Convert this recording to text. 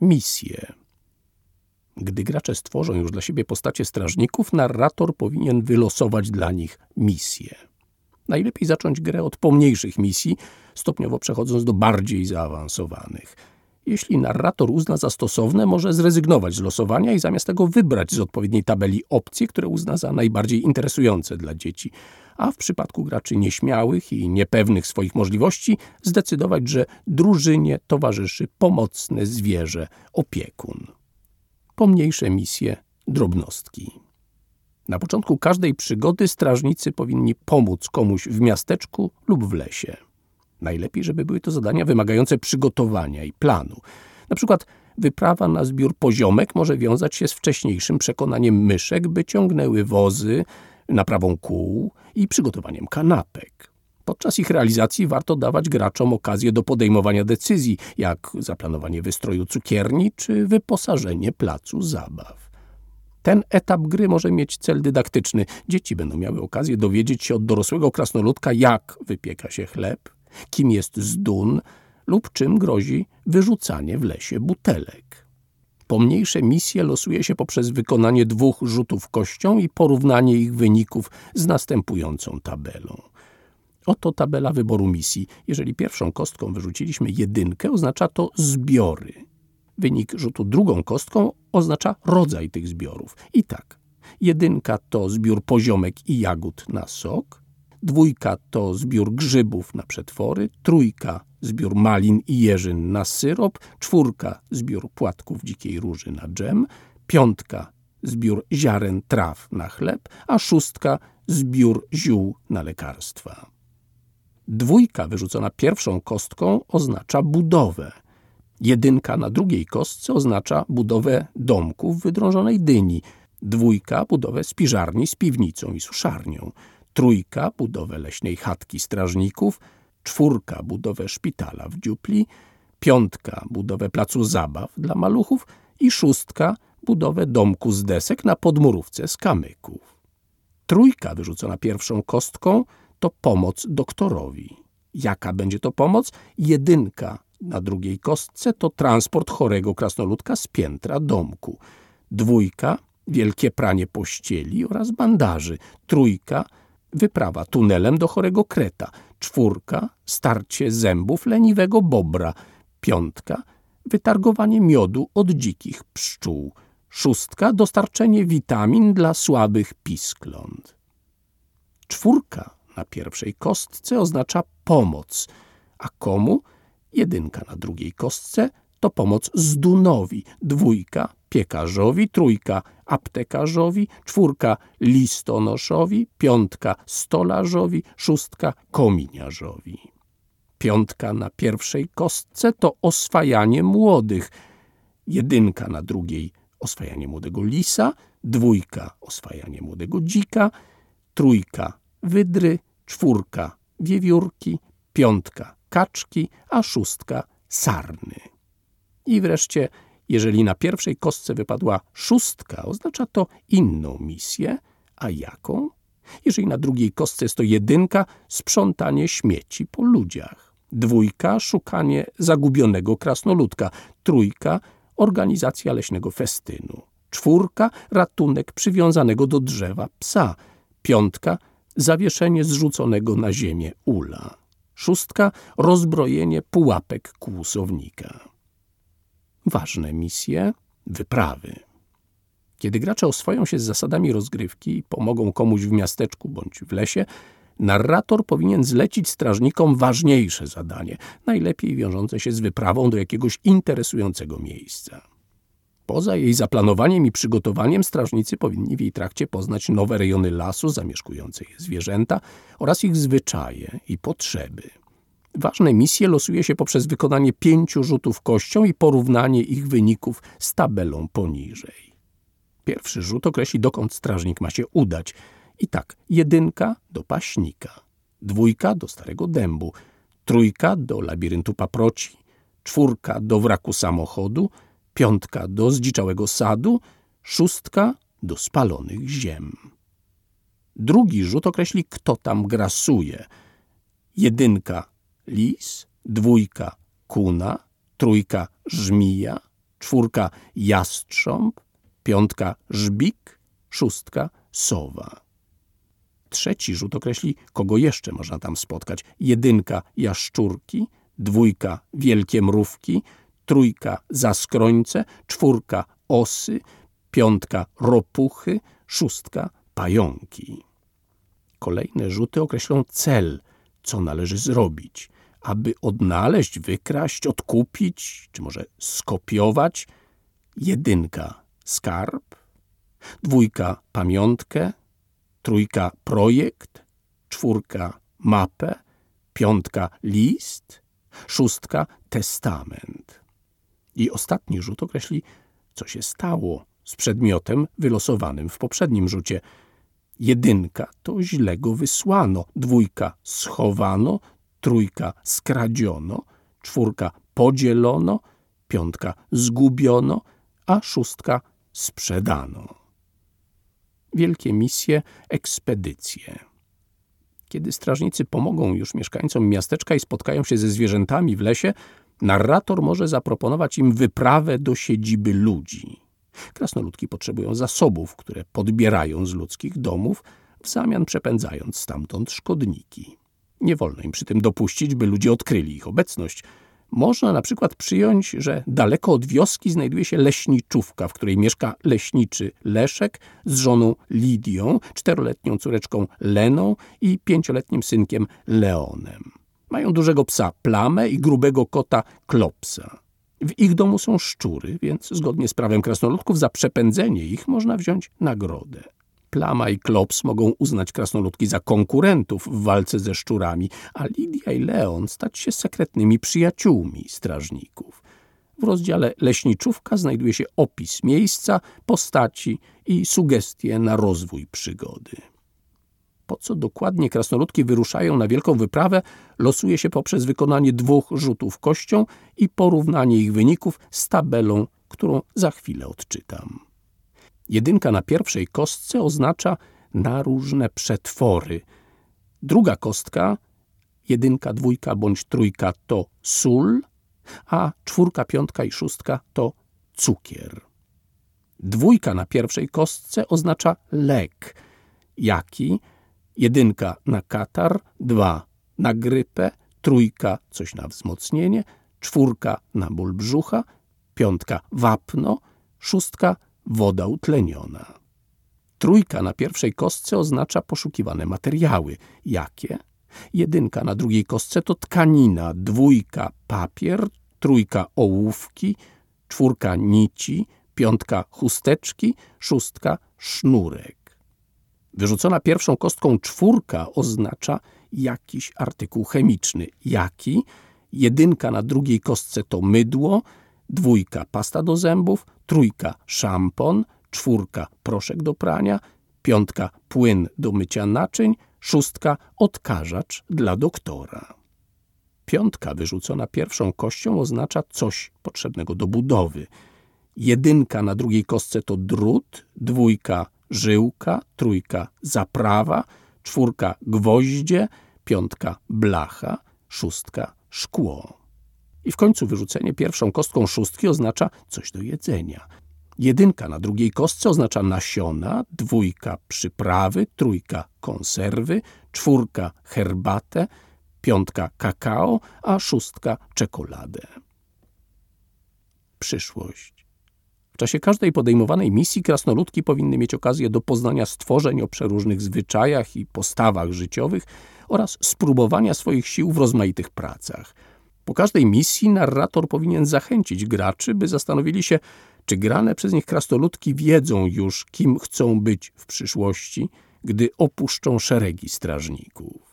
misję. Gdy gracze stworzą już dla siebie postacie strażników, narrator powinien wylosować dla nich misję. Najlepiej zacząć grę od pomniejszych misji, stopniowo przechodząc do bardziej zaawansowanych. Jeśli narrator uzna za stosowne, może zrezygnować z losowania i zamiast tego wybrać z odpowiedniej tabeli opcje, które uzna za najbardziej interesujące dla dzieci, a w przypadku graczy nieśmiałych i niepewnych swoich możliwości zdecydować, że drużynie towarzyszy pomocne zwierzę opiekun. Pomniejsze misje, drobnostki. Na początku każdej przygody strażnicy powinni pomóc komuś w miasteczku lub w lesie. Najlepiej, żeby były to zadania wymagające przygotowania i planu. Na przykład wyprawa na zbiór poziomek może wiązać się z wcześniejszym przekonaniem myszek, by ciągnęły wozy, naprawą kół i przygotowaniem kanapek. Podczas ich realizacji warto dawać graczom okazję do podejmowania decyzji, jak zaplanowanie wystroju cukierni czy wyposażenie placu zabaw. Ten etap gry może mieć cel dydaktyczny. Dzieci będą miały okazję dowiedzieć się od dorosłego krasnoludka, jak wypieka się chleb, kim jest zdun lub czym grozi wyrzucanie w lesie butelek. Pomniejsze misje losuje się poprzez wykonanie dwóch rzutów kością i porównanie ich wyników z następującą tabelą. Oto tabela wyboru misji. Jeżeli pierwszą kostką wyrzuciliśmy jedynkę, oznacza to zbiory. Wynik rzutu drugą kostką oznacza rodzaj tych zbiorów. I tak, jedynka to zbiór poziomek i jagód na sok, dwójka to zbiór grzybów na przetwory, trójka zbiór malin i jeżyn na syrop, czwórka zbiór płatków dzikiej róży na dżem, piątka zbiór ziaren traw na chleb, a szóstka zbiór ziół na lekarstwa. Dwójka wyrzucona pierwszą kostką oznacza budowę. Jedynka na drugiej kostce oznacza budowę domku w wydrążonej dyni. Dwójka budowę spiżarni z piwnicą i suszarnią. Trójka budowę leśnej chatki strażników. Czwórka budowę szpitala w dziupli. Piątka budowę placu zabaw dla maluchów. I szóstka budowę domku z desek na podmurówce z kamyków. Trójka wyrzucona pierwszą kostką to pomoc doktorowi. Jaka będzie to pomoc? Jedynka na drugiej kostce to transport chorego krasnoludka z piętra domku. Dwójka wielkie pranie pościeli oraz bandaży. Trójka wyprawa tunelem do chorego kreta. Czwórka starcie zębów leniwego bobra. Piątka wytargowanie miodu od dzikich pszczół. Szóstka dostarczenie witamin dla słabych piskląt. Czwórka na pierwszej kostce oznacza pomoc, a komu? Jedynka na drugiej kostce to pomoc zdunowi, dwójka piekarzowi, trójka aptekarzowi, czwórka listonoszowi, piątka stolarzowi, szóstka kominiarzowi. Piątka na pierwszej kostce to oswajanie młodych, jedynka na drugiej oswajanie młodego lisa, dwójka oswajanie młodego dzika, trójka wydry, czwórka wiewiórki, piątka kaczki, a szóstka sarny. I wreszcie, jeżeli na pierwszej kostce wypadła szóstka, oznacza to inną misję, a jaką? Jeżeli na drugiej kostce jest to jedynka, sprzątanie śmieci po ludziach. Dwójka, szukanie zagubionego krasnoludka. Trójka, organizacja leśnego festynu. Czwórka, ratunek przywiązanego do drzewa psa. Piątka, zawieszenie zrzuconego na ziemię ula. Szóstka rozbrojenie pułapek kłusownika. Ważne misje, wyprawy. Kiedy gracze oswoją się z zasadami rozgrywki i pomogą komuś w miasteczku bądź w lesie, narrator powinien zlecić strażnikom ważniejsze zadanie, najlepiej wiążące się z wyprawą do jakiegoś interesującego miejsca. Poza jej zaplanowaniem i przygotowaniem strażnicy powinni w jej trakcie poznać nowe rejony lasu, zamieszkujące je zwierzęta oraz ich zwyczaje i potrzeby. Ważne misje losuje się poprzez wykonanie pięciu rzutów kością i porównanie ich wyników z tabelą poniżej. Pierwszy rzut określi, dokąd strażnik ma się udać. I tak, jedynka do paśnika, dwójka do starego dębu, trójka do labiryntu paproci, czwórka do wraku samochodu, piątka do zdziczałego sadu, szóstka do spalonych ziem. Drugi rzut określi, kto tam grasuje. Jedynka lis, dwójka kuna, trójka żmija, czwórka jastrząb, piątka żbik, szóstka sowa. Trzeci rzut określi, kogo jeszcze można tam spotkać. Jedynka jaszczurki, dwójka wielkie mrówki, trójka zaskrońce, czwórka osy, piątka ropuchy, szóstka pająki. Kolejne rzuty określą cel, co należy zrobić, aby odnaleźć, wykraść, odkupić, czy może skopiować. Jedynka skarb, dwójka pamiątkę, trójka projekt, czwórka mapę, piątka list, szóstka testament. I ostatni rzut określi, co się stało z przedmiotem wylosowanym w poprzednim rzucie. Jedynka to źle go wysłano, dwójka schowano, trójka skradziono, czwórka podzielono, piątka zgubiono, a szóstka sprzedano. Wielkie misje, ekspedycje. Kiedy strażnicy pomogą już mieszkańcom miasteczka i spotkają się ze zwierzętami w lesie, narrator może zaproponować im wyprawę do siedziby ludzi. Krasnoludki potrzebują zasobów, które podbierają z ludzkich domów, w zamian przepędzając stamtąd szkodniki. Nie wolno im przy tym dopuścić, by ludzie odkryli ich obecność. Można na przykład przyjąć, że daleko od wioski znajduje się leśniczówka, w której mieszka leśniczy Leszek z żoną Lidią, czteroletnią córeczką Leną i pięcioletnim synkiem Leonem. Mają dużego psa Plamę i grubego kota Klopsa. W ich domu są szczury, więc zgodnie z prawem krasnoludków za przepędzenie ich można wziąć nagrodę. Plama i Klops mogą uznać krasnoludki za konkurentów w walce ze szczurami, a Lidia i Leon stać się sekretnymi przyjaciółmi strażników. W rozdziale Leśniczówka znajduje się opis miejsca, postaci i sugestie na rozwój przygody. Po co dokładnie krasnoludki wyruszają na wielką wyprawę, losuje się poprzez wykonanie dwóch rzutów kością i porównanie ich wyników z tabelą, którą za chwilę odczytam. Jedynka na pierwszej kostce oznacza na różne przetwory. Druga kostka, jedynka, dwójka bądź trójka to sól, a czwórka, piątka i szóstka to cukier. Dwójka na pierwszej kostce oznacza lek. Jaki? Jedynka na katar, dwa na grypę, trójka coś na wzmocnienie, czwórka na ból brzucha, piątka wapno, szóstka woda utleniona. Trójka na pierwszej kostce oznacza poszukiwane materiały. Jakie? Jedynka na drugiej kostce to tkanina, dwójka papier, trójka ołówki, czwórka nici, piątka chusteczki, szóstka sznurek. Wyrzucona pierwszą kostką czwórka oznacza jakiś artykuł chemiczny. Jaki? Jedynka na drugiej kostce to mydło, dwójka pasta do zębów, trójka szampon, czwórka proszek do prania, piątka płyn do mycia naczyń, szóstka odkażacz dla doktora. Piątka wyrzucona pierwszą kością oznacza coś potrzebnego do budowy. Jedynka na drugiej kostce to drut, dwójka żyłka, trójka zaprawa, czwórka gwoździe, piątka blacha, szóstka szkło. I w końcu wyrzucenie pierwszą kostką szóstki oznacza coś do jedzenia. Jedynka na drugiej kostce oznacza nasiona, dwójka przyprawy, trójka konserwy, czwórka herbatę, piątka kakao, a szóstka czekoladę. Przyszłość. W czasie każdej podejmowanej misji krasnoludki powinny mieć okazję do poznania stworzeń o przeróżnych zwyczajach i postawach życiowych oraz spróbowania swoich sił w rozmaitych pracach – po każdej misji narrator powinien zachęcić graczy, by zastanowili się, czy grane przez nich krasnoludki wiedzą już, kim chcą być w przyszłości, gdy opuszczą szeregi strażników.